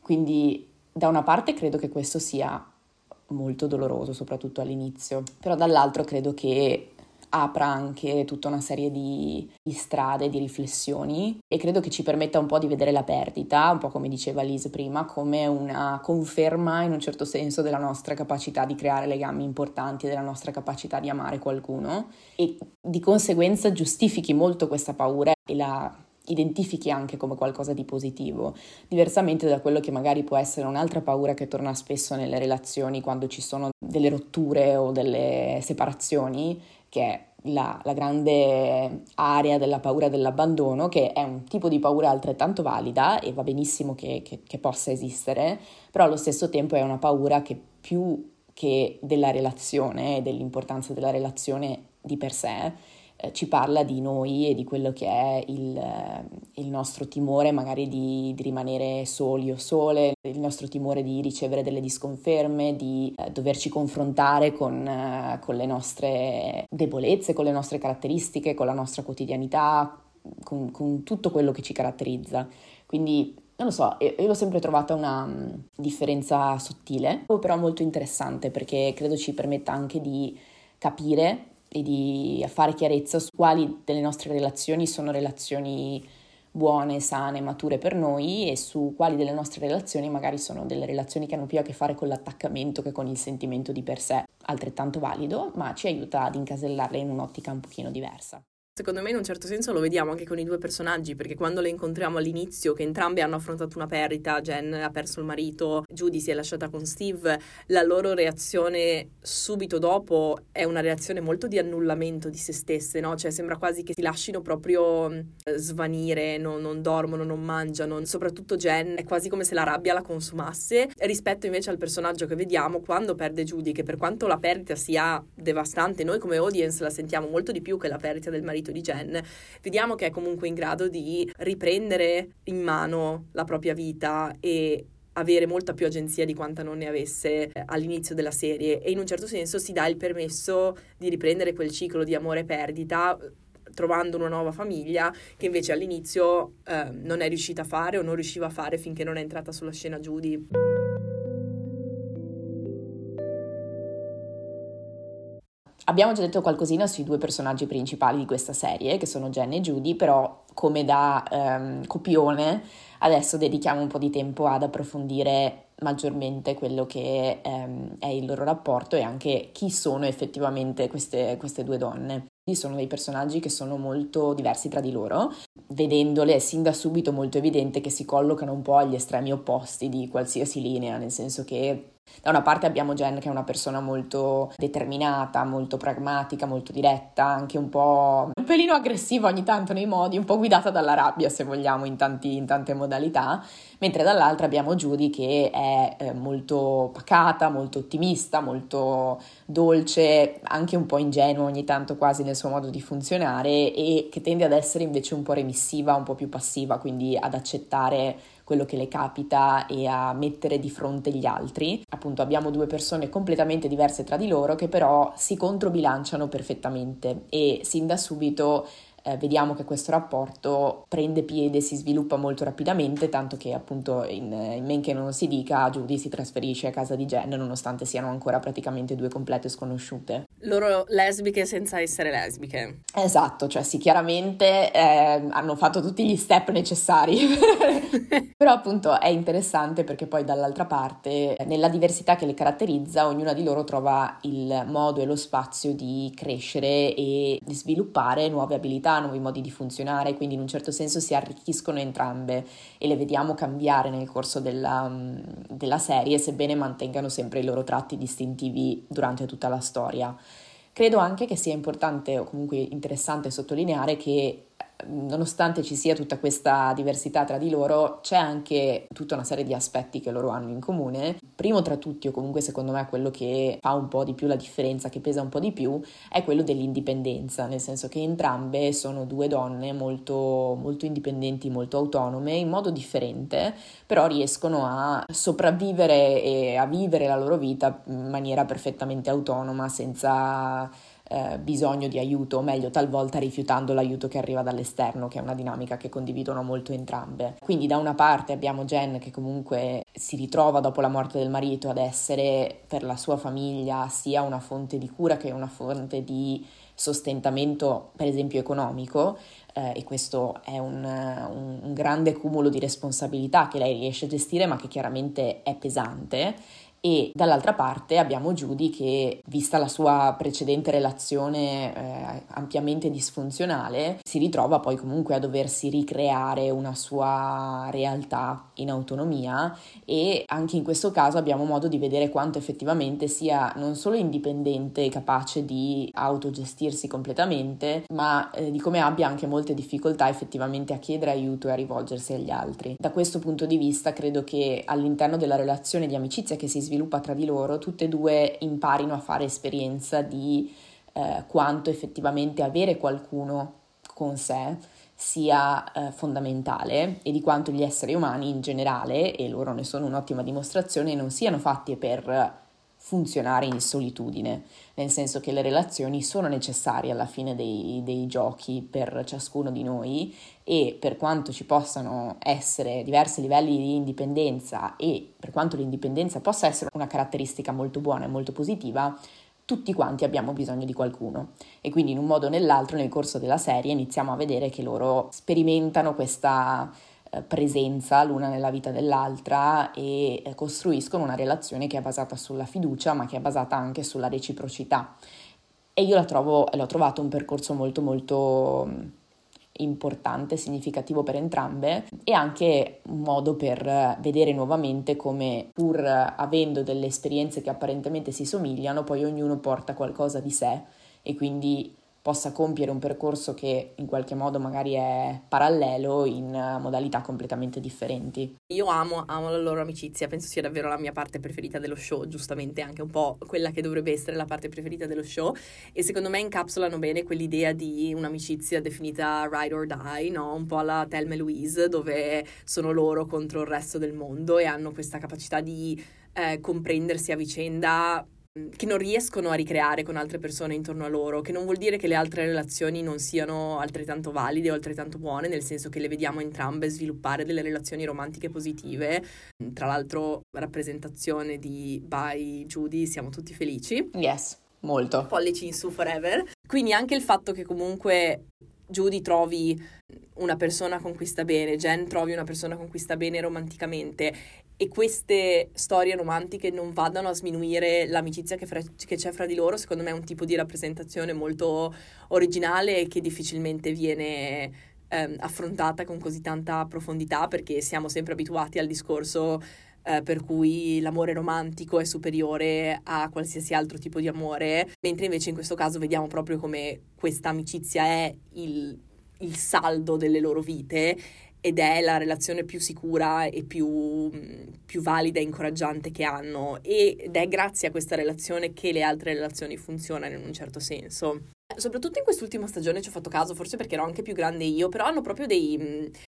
Speaker 4: Quindi da una parte credo che questo sia molto doloroso, soprattutto all'inizio, però dall'altro credo che apra anche tutta una serie di, di, strade, di riflessioni e credo che ci permetta un po' di vedere la perdita, un po' come diceva Liz prima, come una conferma in un certo senso della nostra capacità di creare legami importanti, della nostra capacità di amare qualcuno e di conseguenza giustifichi molto questa paura e la identifichi anche come qualcosa di positivo, diversamente da quello che magari può essere un'altra paura che torna spesso nelle relazioni quando ci sono delle rotture o delle separazioni, che è la, la, grande area della paura dell'abbandono, che è un tipo di paura altrettanto valida e va benissimo che, che, che possa esistere, però allo stesso tempo è una paura che più che della relazione e dell'importanza della relazione di per sé, eh, ci parla di noi e di quello che è il, eh, il nostro timore magari di, di, rimanere soli o sole, il nostro timore di ricevere delle disconferme, di eh, doverci confrontare con, eh, con le nostre debolezze, con le nostre caratteristiche, con la nostra quotidianità, con, con tutto quello che ci caratterizza. Quindi non lo so, io, l'ho sempre trovata una um, differenza sottile, però molto interessante perché credo ci permetta anche di capire e di fare chiarezza su quali delle nostre relazioni sono relazioni buone, sane, mature per noi e su quali delle nostre relazioni magari sono delle relazioni che hanno più a che fare con l'attaccamento che con il sentimento di per sé, altrettanto valido, ma ci aiuta ad incasellarle in un'ottica un pochino diversa.
Speaker 1: Secondo me in un certo senso lo vediamo anche con i due personaggi, perché quando le incontriamo all'inizio, che entrambi hanno affrontato una perdita, Jen ha perso il marito, Judy si è lasciata con Steve, la loro reazione subito dopo è una reazione molto di annullamento di se stesse, no? Cioè sembra quasi che si lasciino proprio eh, svanire, no? non dormono, non mangiano. Soprattutto Jen è quasi come se la rabbia la consumasse, rispetto invece al personaggio che vediamo quando perde Judy, che per quanto la perdita sia devastante, noi come audience la sentiamo molto di più che la perdita del marito di Jen, vediamo che è comunque in grado di riprendere in mano la propria vita e avere molta più agenzia di quanta non ne avesse eh, all'inizio della serie e in un certo senso si dà il permesso di riprendere quel ciclo di amore e perdita trovando una nuova famiglia che invece all'inizio eh, non è riuscita a fare o non riusciva a fare finché non è entrata sulla scena Judy.
Speaker 4: Abbiamo già detto qualcosina sui due personaggi principali di questa serie, che sono Jen e Judy, però come da um, copione adesso dedichiamo un po' di tempo ad approfondire maggiormente quello che um, è il loro rapporto e anche chi sono effettivamente queste, queste due donne. Sono dei personaggi che sono molto diversi tra di loro, vedendole è sin da subito molto evidente che si collocano un po' agli estremi opposti di qualsiasi linea, nel senso che da una parte abbiamo Jen che è una persona molto determinata, molto pragmatica, molto diretta, anche un po' un pelino aggressiva ogni tanto nei modi, un po' guidata dalla rabbia se vogliamo in, tanti, in tante modalità, mentre dall'altra abbiamo Judy che è eh, molto pacata, molto ottimista, molto dolce, anche un po' ingenua ogni tanto quasi nel suo modo di funzionare e che tende ad essere invece un po' remissiva, un po' più passiva, quindi ad accettare quello che le capita e a mettere di fronte gli altri. Appunto abbiamo due persone completamente diverse tra di loro che però si controbilanciano perfettamente e sin da subito eh, vediamo che questo rapporto prende piede, si sviluppa molto rapidamente, tanto che appunto in, in men che non si dica Judy si trasferisce a casa di Jen nonostante siano ancora praticamente due complete sconosciute.
Speaker 1: Loro lesbiche senza essere lesbiche.
Speaker 4: Esatto, cioè sì, chiaramente eh, hanno fatto tutti gli step necessari, però appunto è interessante perché poi dall'altra parte nella diversità che le caratterizza ognuna di loro trova il modo e lo spazio di crescere e di sviluppare nuove abilità nuovi modi di funzionare, quindi in un certo senso si arricchiscono entrambe e le vediamo cambiare nel corso della, della serie, sebbene mantengano sempre i loro tratti distintivi durante tutta la storia. Credo anche che sia importante o comunque interessante sottolineare che nonostante ci sia tutta questa diversità tra di loro, c'è anche tutta una serie di aspetti che loro hanno in comune. Primo tra tutti, o comunque secondo me quello che fa un po' di più la differenza, che pesa un po' di più, è quello dell'indipendenza, nel senso che entrambe sono due donne molto, molto indipendenti, molto autonome, in modo differente, però riescono a sopravvivere e a vivere la loro vita in maniera perfettamente autonoma, senza eh, bisogno di aiuto, o meglio, talvolta rifiutando l'aiuto che arriva dall'esterno, che è una dinamica che condividono molto entrambe. Quindi da una parte abbiamo Jen che comunque si ritrova dopo la morte del marito ad essere per la sua famiglia sia una fonte di cura che una fonte di sostentamento, per esempio economico, eh, e questo è un, un, un grande cumulo di responsabilità che lei riesce a gestire, ma che chiaramente è pesante e dall'altra parte abbiamo Judy che, vista la sua precedente relazione eh, ampiamente disfunzionale, si ritrova poi comunque a doversi ricreare una sua realtà in autonomia e anche in questo caso abbiamo modo di vedere quanto effettivamente sia non solo indipendente capace di autogestirsi completamente, ma eh, di come abbia anche molte difficoltà effettivamente a chiedere aiuto e a rivolgersi agli altri. Da questo punto di vista credo che all'interno della relazione di amicizia che si sviluppa tra di loro, tutte e due imparino a fare esperienza di eh, quanto effettivamente avere qualcuno con sé sia eh, fondamentale e di quanto gli esseri umani in generale, e loro ne sono un'ottima dimostrazione, non siano fatti per funzionare in solitudine, nel senso che le relazioni sono necessarie alla fine dei, dei, giochi per ciascuno di noi e per quanto ci possano essere diversi livelli di indipendenza e per quanto l'indipendenza possa essere una caratteristica molto buona e molto positiva, tutti quanti abbiamo bisogno di qualcuno. E quindi in un modo o nell'altro nel corso della serie iniziamo a vedere che loro sperimentano questa presenza l'una nella vita dell'altra e eh, costruiscono una relazione che è basata sulla fiducia ma che è basata anche sulla reciprocità. E io la trovo, l'ho trovato un percorso molto molto mm, importante, significativo per entrambe e anche un modo per vedere nuovamente come pur avendo delle esperienze che apparentemente si somigliano, poi ognuno porta qualcosa di sé e quindi possa compiere un percorso che in qualche modo magari è parallelo in modalità completamente differenti.
Speaker 1: Io amo, amo la loro amicizia, penso sia davvero la mia parte preferita dello show, giustamente anche un po' quella che dovrebbe essere la parte preferita dello show e secondo me incapsulano bene quell'idea di un'amicizia definita ride or die, no? un po' alla Thelma e Louise dove sono loro contro il resto del mondo e hanno questa capacità di eh, comprendersi a vicenda che non riescono a ricreare con altre persone intorno a loro, che non vuol dire che le altre relazioni non siano altrettanto valide o altrettanto buone, nel senso che le vediamo entrambe sviluppare delle relazioni romantiche positive. Tra l'altro, rappresentazione di By Judy, siamo tutti felici.
Speaker 4: Yes, molto.
Speaker 1: Pollici in su forever. Quindi anche il fatto che comunque Judy trovi una persona con cui sta bene, Jen trovi una persona con cui sta bene romanticamente e queste storie romantiche non vadano a sminuire l'amicizia che, fra, che, c'è fra di loro, secondo me è un tipo di rappresentazione molto originale e che difficilmente viene ehm, affrontata con così tanta profondità perché siamo sempre abituati al discorso eh, per cui l'amore romantico è superiore a qualsiasi altro tipo di amore, mentre invece in questo caso vediamo proprio come questa amicizia è il, il saldo delle loro vite ed è la relazione più sicura e più, più, valida e incoraggiante che hanno ed è grazie a questa relazione che le altre relazioni funzionano in un certo senso. soprattutto in quest'ultima stagione ci ho fatto caso, forse perché ero anche più grande io, però hanno proprio dei,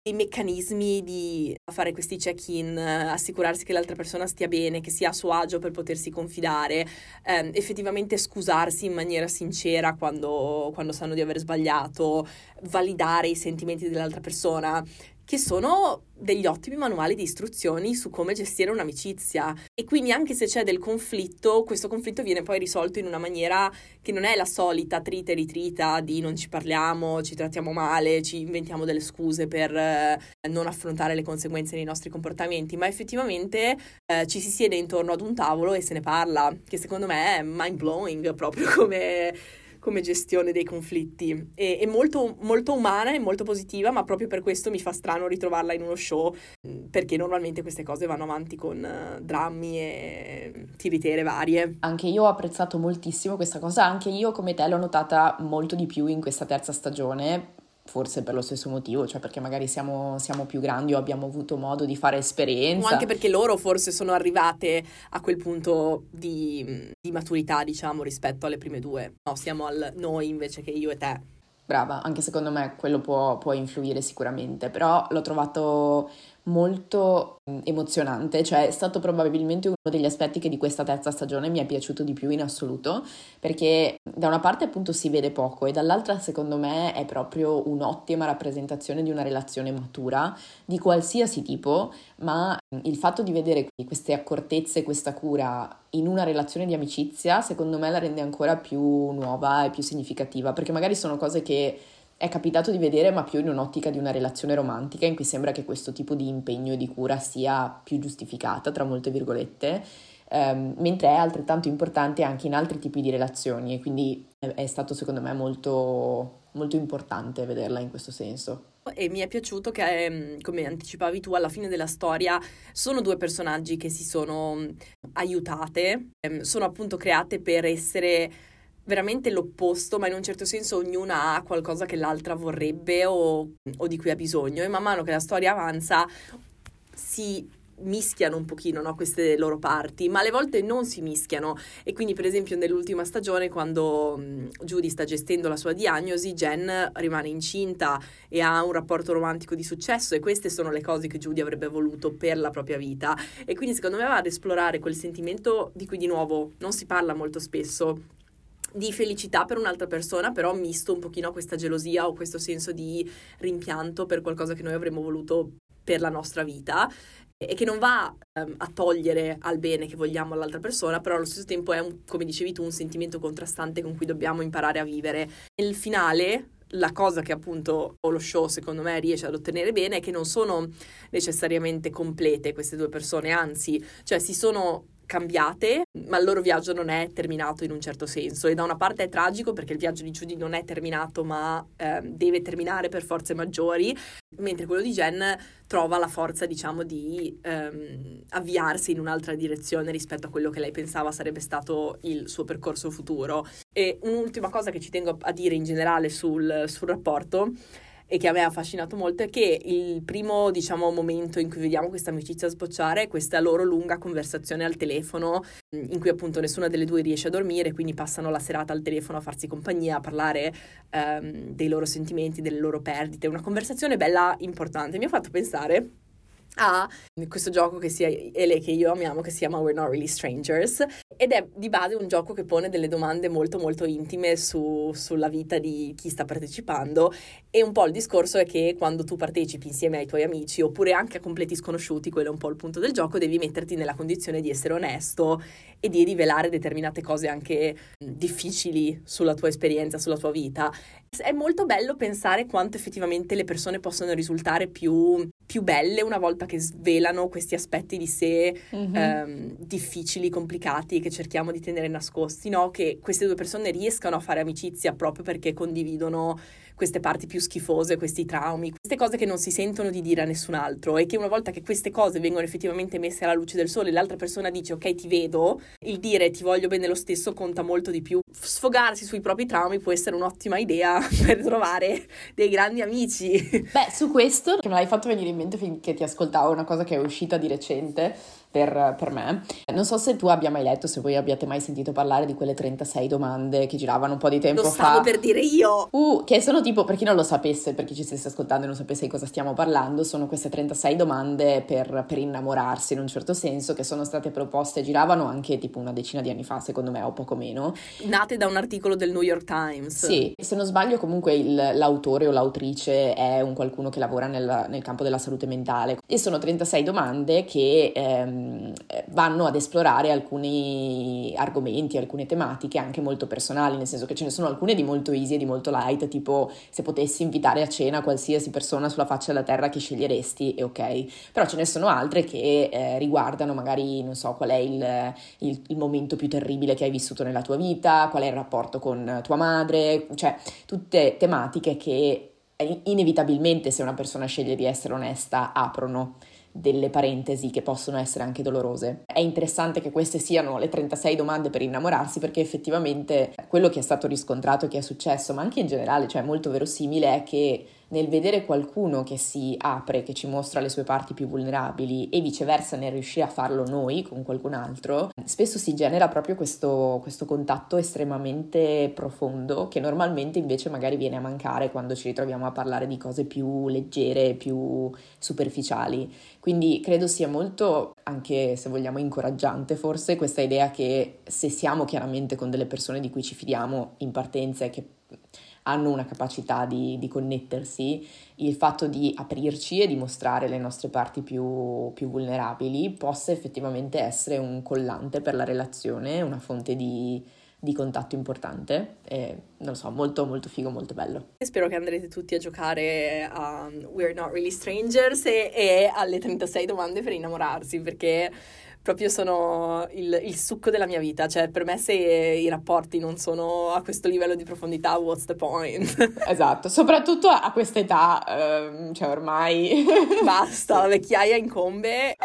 Speaker 1: dei meccanismi di fare questi check-in, assicurarsi che l'altra persona stia bene, che sia a suo agio per potersi confidare, ehm, effettivamente scusarsi in maniera sincera quando, quando sanno di aver sbagliato, validare i sentimenti dell'altra persona che sono degli ottimi manuali di istruzioni su come gestire un'amicizia. E quindi anche se c'è del conflitto, questo conflitto viene poi risolto in una maniera che non è la solita trita e ritrita di non ci parliamo, ci trattiamo male, ci inventiamo delle scuse per eh, non affrontare le conseguenze dei nostri comportamenti, ma effettivamente eh, ci si siede intorno ad un tavolo e se ne parla, che secondo me è mind blowing proprio come come gestione dei conflitti. E, è molto, molto umana e molto positiva, ma proprio per questo mi fa strano ritrovarla in uno show, perché normalmente queste cose vanno avanti con uh, drammi e tiritere varie.
Speaker 4: Anche io ho apprezzato moltissimo questa cosa, anche io come te l'ho notata molto di più in questa terza stagione, forse per lo stesso motivo, cioè perché magari siamo, siamo, più grandi o abbiamo avuto modo di fare esperienza.
Speaker 1: O anche perché loro forse sono arrivate a quel punto di, di maturità, diciamo, rispetto alle prime due. No, siamo al noi invece che io e te.
Speaker 4: Brava, anche secondo me quello può, può influire sicuramente, però l'ho trovato molto mm, emozionante, cioè è stato probabilmente uno degli aspetti che di questa terza stagione mi è piaciuto di più in assoluto, perché da una parte appunto si vede poco e dall'altra secondo me è proprio un'ottima rappresentazione di una relazione matura di qualsiasi tipo, ma mm, il fatto di vedere queste accortezze, questa cura in una relazione di amicizia, secondo me la rende ancora più nuova e più significativa, perché magari sono cose che è capitato di vedere, ma più in un'ottica di una relazione romantica, in cui sembra che questo tipo di impegno e di cura sia più giustificata, tra molte virgolette, ehm, mentre è altrettanto importante anche in altri tipi di relazioni e quindi è, stato secondo me molto, molto importante vederla in questo senso.
Speaker 1: E mi è piaciuto che, ehm, come anticipavi tu, alla fine della storia sono due personaggi che si sono aiutate, ehm, sono appunto create per essere veramente l'opposto, ma in un certo senso ognuna ha qualcosa che l'altra vorrebbe o, o di cui ha bisogno. E man mano che la storia avanza si mischiano un pochino no, queste loro parti, ma alle volte non si mischiano. E quindi per esempio nell'ultima stagione quando Judy sta gestendo la sua diagnosi, Jen rimane incinta e ha un rapporto romantico di successo e queste sono le cose che Judy avrebbe voluto per la propria vita. E quindi secondo me va ad esplorare quel sentimento di cui di nuovo non si parla molto spesso di felicità per un'altra persona, però misto un pochino a questa gelosia o questo senso di rimpianto per qualcosa che noi avremmo voluto per la nostra vita e che non va um, a togliere al bene che vogliamo all'altra persona, però allo stesso tempo è, un, come dicevi tu, un sentimento contrastante con cui dobbiamo imparare a vivere. Nel finale, la cosa che appunto lo show secondo me riesce ad ottenere bene è che non sono necessariamente complete queste due persone, anzi, cioè si sono cambiate, ma il loro viaggio non è terminato in un certo senso e da una parte è tragico perché il viaggio di Judy non è terminato ma eh, deve terminare per forze maggiori, mentre quello di Jen trova la forza diciamo di ehm, avviarsi in un'altra direzione rispetto a quello che lei pensava sarebbe stato il suo percorso futuro. E un'ultima cosa che ci tengo a dire in generale sul, sul rapporto e che a me ha affascinato molto è che il primo, diciamo, momento in cui vediamo questa amicizia sbocciare è questa loro lunga conversazione al telefono in cui appunto nessuna delle due riesce a dormire, quindi passano la serata al telefono a farsi compagnia, a parlare um, dei loro sentimenti, delle loro perdite, una conversazione bella importante. Mi ha fatto pensare a questo gioco che sia Ele che io amiamo che si chiama We're Not Really Strangers ed è di base un gioco che pone delle domande molto molto intime su, sulla vita di chi sta partecipando e un po' il discorso è che quando tu partecipi insieme ai tuoi amici oppure anche a completi sconosciuti, quello è un po' il punto del gioco, devi metterti nella condizione di essere onesto e di rivelare determinate cose anche difficili sulla tua esperienza, sulla tua vita. È molto bello pensare quanto effettivamente le persone possono risultare più, più belle una volta che svelano questi aspetti di sé mm-hmm. ehm, difficili, complicati che cerchiamo di tenere nascosti, no? Che queste due persone riescano a fare amicizia proprio perché condividono queste parti più schifose, questi traumi, queste cose che non si sentono di dire a nessun altro e che una volta che queste cose vengono effettivamente messe alla luce del sole, l'altra persona dice ok ti vedo, il dire ti voglio bene lo stesso conta molto di più. Sfogarsi sui propri traumi può essere un'ottima idea per trovare dei grandi amici.
Speaker 4: Beh, su questo, me l'hai fatto venire in mente finché ti ascoltavo, una cosa che è uscita di recente, per, per, me. Non so se tu abbia mai letto, se voi abbiate mai sentito parlare di quelle 36 domande che giravano un po' di tempo
Speaker 1: fa.
Speaker 4: Lo
Speaker 1: stavo per dire io!
Speaker 4: Uh, che sono tipo, per chi non lo sapesse, per chi ci stesse ascoltando e non sapesse di cosa stiamo parlando, sono queste 36 domande per, per innamorarsi in un certo senso, che sono state proposte, giravano anche tipo una decina di anni fa, secondo me, o poco meno.
Speaker 1: Nate da un articolo del New York Times.
Speaker 4: Sì, se non sbaglio comunque il, l'autore o l'autrice è un qualcuno che lavora nel, nel campo della salute mentale e sono 36 domande che... Ehm, Ehm, vanno ad esplorare alcuni argomenti, alcune tematiche anche molto personali, nel senso che ce ne sono alcune di molto easy e di molto light, tipo se potessi invitare a cena qualsiasi persona sulla faccia della terra che sceglieresti, è ok. Però ce ne sono altre che eh, riguardano magari, non so, qual è il, il, il momento più terribile che hai vissuto nella tua vita, qual è il rapporto con tua madre, cioè tutte tematiche che inevitabilmente se una persona sceglie di essere onesta aprono delle parentesi che possono essere anche dolorose. È interessante che queste siano le 36 domande per innamorarsi perché effettivamente quello che è stato riscontrato e che è successo, ma anche in generale, cioè molto verosimile, è che nel vedere qualcuno che si apre, che ci mostra le sue parti più vulnerabili e viceversa nel riuscire a farlo noi con qualcun altro, spesso si genera proprio questo, questo contatto estremamente profondo che normalmente invece magari viene a mancare quando ci ritroviamo a parlare di cose più leggere, più superficiali. Quindi credo sia molto, anche se vogliamo, incoraggiante forse questa idea che se siamo chiaramente con delle persone di cui ci fidiamo in partenza e che hanno una capacità di, di, connettersi, il fatto di aprirci e di mostrare le nostre parti più, più, vulnerabili possa effettivamente essere un collante per la relazione, una fonte di, di contatto importante. E, non lo so, molto molto figo, molto bello.
Speaker 1: Spero che andrete tutti a giocare a We're Not Really Strangers e, e alle 36 domande per innamorarsi, perché proprio sono il, il, succo della mia vita. Cioè, per me, se i rapporti non sono a questo livello di profondità, what's the point?
Speaker 4: esatto, soprattutto a questa età, ehm, cioè ormai.
Speaker 1: Basta, la vecchiaia incombe.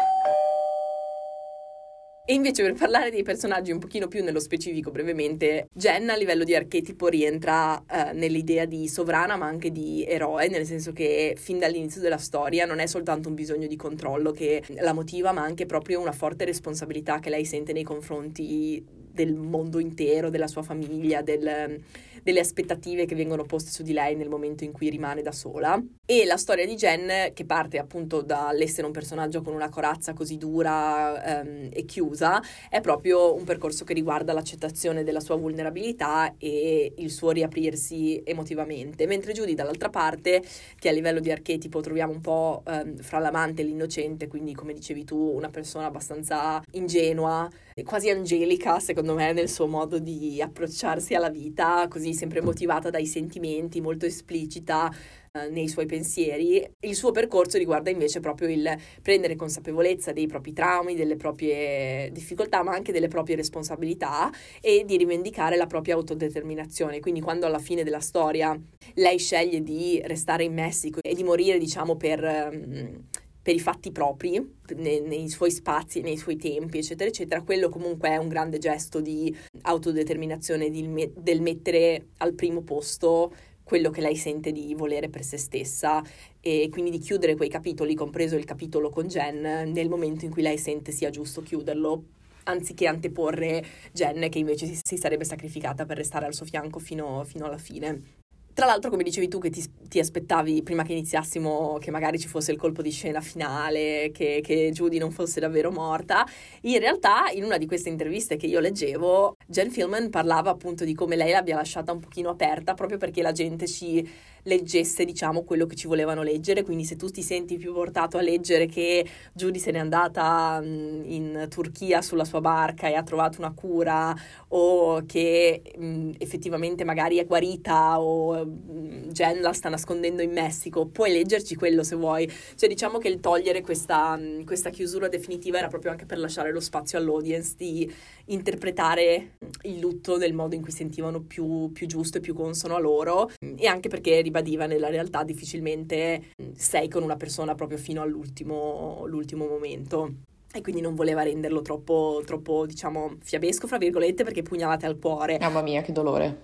Speaker 1: E invece per parlare dei personaggi un pochino più nello specifico brevemente, Jen a livello di archetipo rientra eh, nell'idea di sovrana ma anche di eroe, nel senso che fin dall'inizio della storia non è soltanto un bisogno di controllo che la motiva, ma anche proprio una forte responsabilità che lei sente nei confronti del mondo intero, della sua famiglia, del, delle aspettative che vengono poste su di lei nel momento in cui rimane da sola. E la storia di Jen, che parte appunto dall'essere un personaggio con una corazza così dura um, e chiusa, è proprio un percorso che riguarda l'accettazione della sua vulnerabilità e il suo riaprirsi emotivamente. Mentre Judy, dall'altra parte, che a livello di archetipo troviamo un po' um, fra l'amante e l'innocente, quindi come dicevi tu, una persona abbastanza ingenua, quasi angelica, secondo me, nel suo modo di approcciarsi alla vita, così sempre motivata dai sentimenti, molto esplicita eh, nei suoi pensieri. Il suo percorso riguarda invece proprio il prendere consapevolezza dei propri traumi, delle proprie difficoltà, ma anche delle proprie responsabilità e di rivendicare la propria autodeterminazione. Quindi quando alla fine della storia lei sceglie di restare in Messico e di morire, diciamo, per... Um, per i fatti propri, nei, nei, suoi spazi, nei suoi tempi, eccetera, eccetera, quello comunque è un grande gesto di autodeterminazione, di, del mettere al primo posto quello che lei sente di volere per se stessa e quindi di chiudere quei capitoli, compreso il capitolo con Jen, nel momento in cui lei sente sia giusto chiuderlo, anziché anteporre Jen che invece si, si sarebbe sacrificata per restare al suo fianco fino, fino alla fine. Tra l'altro, come dicevi tu, che ti, ti, aspettavi prima che iniziassimo che magari ci fosse il colpo di scena finale, che, che Judy non fosse davvero morta, in realtà in una di queste interviste che io leggevo, Jen Filman parlava appunto di come lei l'abbia lasciata un pochino aperta proprio perché la gente ci leggesse, diciamo, quello che ci volevano leggere. Quindi se tu ti senti più portato a leggere che Judy se n'è andata in Turchia sulla sua barca e ha trovato una cura o che mh, effettivamente magari è guarita o mh, Jen la sta nascondendo in Messico, puoi leggerci quello se vuoi. Cioè diciamo che il togliere questa, questa chiusura definitiva era proprio anche per lasciare lo spazio all'audience di interpretare il lutto nel modo in cui sentivano più, più giusto e più consono a loro e anche perché ribadiva nella realtà difficilmente sei con una persona proprio fino all'ultimo momento e quindi non voleva renderlo troppo, troppo, diciamo, fiabesco, fra virgolette, perché pugnalate al cuore.
Speaker 4: Mamma mia, che dolore.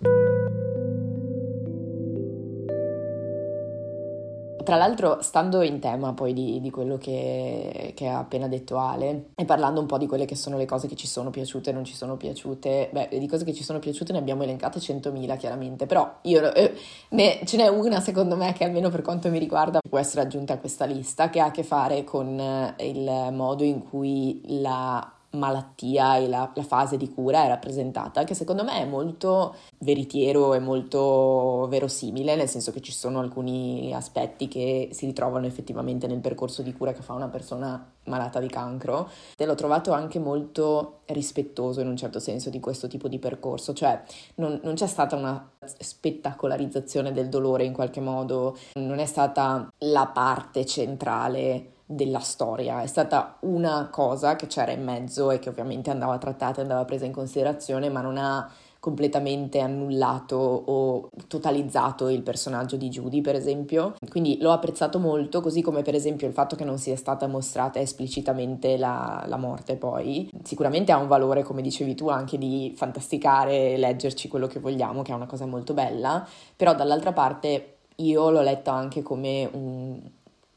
Speaker 4: Tra l'altro, stando in tema poi di, di quello che, che, ha appena detto Ale e parlando un po' di quelle che sono le cose che ci sono piaciute e non ci sono piaciute, beh, di cose che ci sono piaciute ne abbiamo elencate 100.000 chiaramente, però io, eh, ne, ce n'è una secondo me che almeno per quanto mi riguarda può essere aggiunta a questa lista, che ha a che fare con eh, il modo in cui la malattia e la, la, fase di cura è rappresentata, che secondo me è molto veritiero e molto verosimile, nel senso che ci sono alcuni aspetti che si ritrovano effettivamente nel percorso di cura che fa una persona malata di cancro. E l'ho trovato anche molto rispettoso in un certo senso di questo tipo di percorso, cioè non, non c'è stata una spettacolarizzazione del dolore in qualche modo, non è stata la parte centrale della storia, è stata una cosa che c'era in mezzo e che ovviamente andava trattata e andava presa in considerazione, ma non ha completamente annullato o totalizzato il personaggio di Judy, per esempio. Quindi l'ho apprezzato molto, così come per esempio il fatto che non sia stata mostrata esplicitamente la, la morte poi. Sicuramente ha un valore, come dicevi tu, anche di fantasticare, leggerci quello che vogliamo, che è una cosa molto bella, però dall'altra parte io l'ho letta anche come un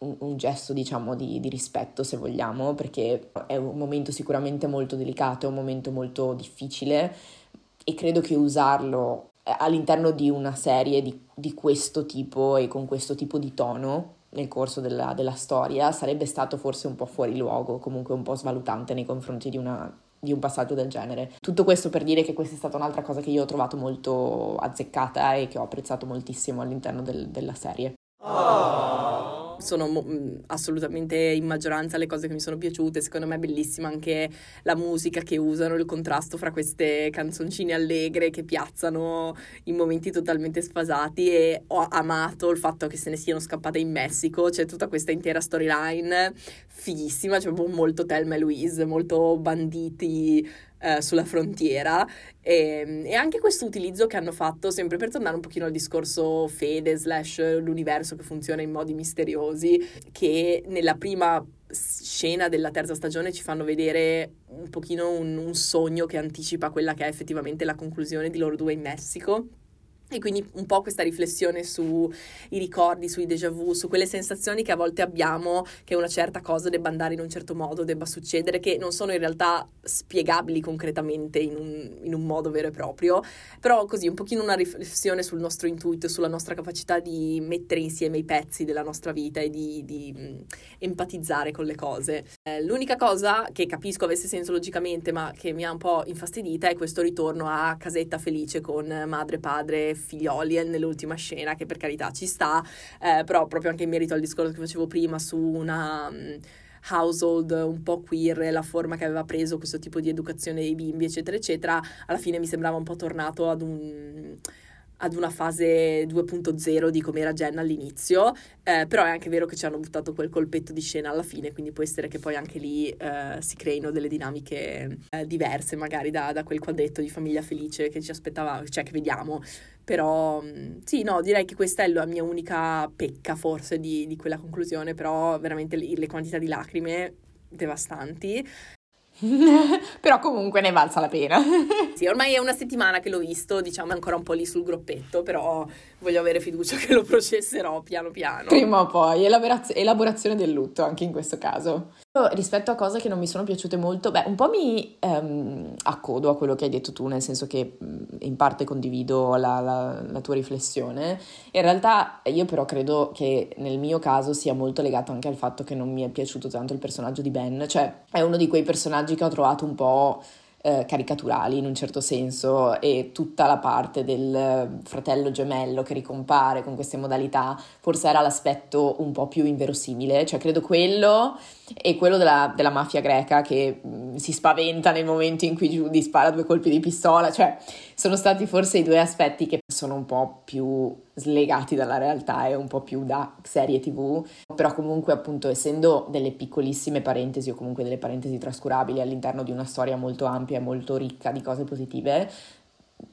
Speaker 4: un, un gesto, diciamo, di, di, rispetto, se vogliamo, perché è un momento sicuramente molto delicato, è un momento molto difficile e credo che usarlo all'interno di una serie di, di questo tipo e con questo tipo di tono nel corso della, della, storia sarebbe stato forse un po' fuori luogo, comunque un po' svalutante nei confronti di, una, di un passaggio del genere. Tutto questo per dire che questa è stata un'altra cosa che io ho trovato molto azzeccata e che ho apprezzato moltissimo all'interno del, della serie. Oh
Speaker 1: sono mo- mm, assolutamente in maggioranza le cose che mi sono piaciute. Secondo me è bellissima anche la musica che usano, il contrasto fra queste canzoncine allegre che piazzano in momenti totalmente sfasati e ho amato il fatto che se ne siano scappate in Messico, c'è tutta questa intera storyline fighissima, cioè molto Telma e Louise, molto banditi eh, sulla frontiera. E, ehm, e, anche questo utilizzo che hanno fatto, sempre per tornare un pochino al discorso fede slash l'universo che funziona in modi misteriosi, che nella prima scena della terza stagione ci fanno vedere un pochino un, un sogno che anticipa quella che è effettivamente la conclusione di loro due in Messico e quindi un po' questa riflessione sui ricordi, sui déjà vu, su quelle sensazioni che a volte abbiamo che una certa cosa debba andare in un certo modo, debba succedere, che non sono in realtà spiegabili concretamente in un, in un modo vero e proprio, però così un pochino una riflessione sul nostro intuito, sulla nostra capacità di mettere insieme i pezzi della nostra vita e di, di mh, empatizzare con le cose. Eh, l'unica cosa che capisco avesse senso logicamente, ma che mi ha un po' infastidita, è questo ritorno a casetta felice con madre, padre, figlioli nell'ultima scena, che per carità ci sta, eh, però proprio anche in merito al discorso che facevo prima su una... Um, household un po' queer, la forma che aveva preso questo tipo di educazione dei bimbi, eccetera, eccetera, alla fine mi sembrava un po' tornato ad un ad una fase 2.0 di come era Jen all'inizio, eh, però è anche vero che ci hanno buttato quel colpetto di scena alla fine, quindi può essere che poi anche lì eh, si creino delle dinamiche eh, diverse magari da, da, quel quadretto di famiglia felice che ci aspettava, cioè che vediamo, però mm, sì, no, direi che questa è la mia unica pecca forse di, di quella conclusione, però veramente le, le quantità di lacrime devastanti
Speaker 4: Però comunque ne valsa la pena.
Speaker 1: sì, ormai è una settimana che l'ho visto, diciamo è ancora un po' lì sul gruppetto, però voglio avere fiducia che lo processerò piano piano.
Speaker 4: Prima o poi, elaboraz- elaborazione del lutto anche in questo caso. Rispetto a cose che non mi sono piaciute molto, beh, un po' mi ehm, accodo a quello che hai detto tu, nel senso che in parte condivido la, la, la, tua riflessione. In realtà io però credo che nel mio caso sia molto legato anche al fatto che non mi è piaciuto tanto il personaggio di Ben, cioè è uno di quei personaggi che ho trovato un po' eh, caricaturali in un certo senso e tutta la parte del fratello gemello che ricompare con queste modalità forse era l'aspetto un po' più inverosimile, cioè credo quello e quello della, della mafia greca che mm, si spaventa nel momento in cui Judy spara due colpi di pistola, cioè sono stati forse i due aspetti che sono un po' più slegati dalla realtà e un po' più da serie tv, però comunque appunto essendo delle piccolissime parentesi o comunque delle parentesi trascurabili all'interno di una storia molto ampia e molto ricca di cose positive,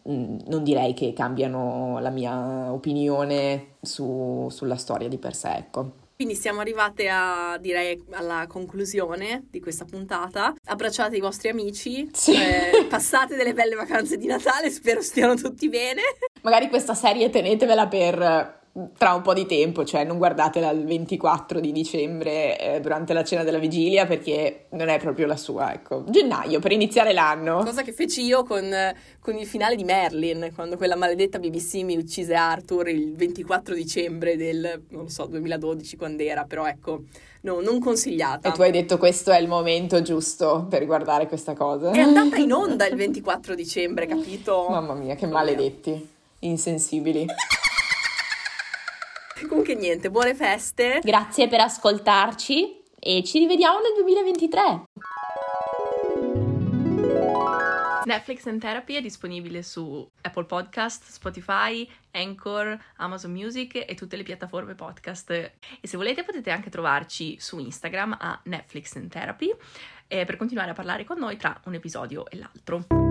Speaker 4: mm, non direi che cambiano la mia opinione su, sulla storia di per sé, ecco.
Speaker 1: Quindi siamo arrivate a, direi, alla conclusione di questa puntata. Abbracciate i vostri amici, sì. eh, passate delle belle vacanze di Natale, spero stiano tutti bene.
Speaker 4: Magari questa serie tenetevela per tra un po' di tempo, cioè non guardatela il 24 di dicembre eh, durante la cena della vigilia perché non è proprio la sua, ecco. Gennaio per iniziare l'anno.
Speaker 1: Cosa che feci io con, con il finale di Merlin, quando quella maledetta BBC mi uccise Arthur il 24 dicembre del, non so, 2012 quando era, però ecco, no, non consigliata.
Speaker 4: E tu hai detto questo è il momento giusto per guardare questa cosa.
Speaker 1: È andata in onda il 24 dicembre, capito?
Speaker 4: Mamma mia, che maledetti, insensibili.
Speaker 1: Comunque niente, buone feste.
Speaker 2: Grazie per ascoltarci e ci rivediamo nel 2023.
Speaker 1: Netflix and Therapy è disponibile su Apple Podcast, Spotify, Anchor, Amazon Music e tutte le piattaforme podcast. E se volete potete anche trovarci su Instagram a Netflix and Therapy eh, per continuare a parlare con noi tra un episodio e l'altro.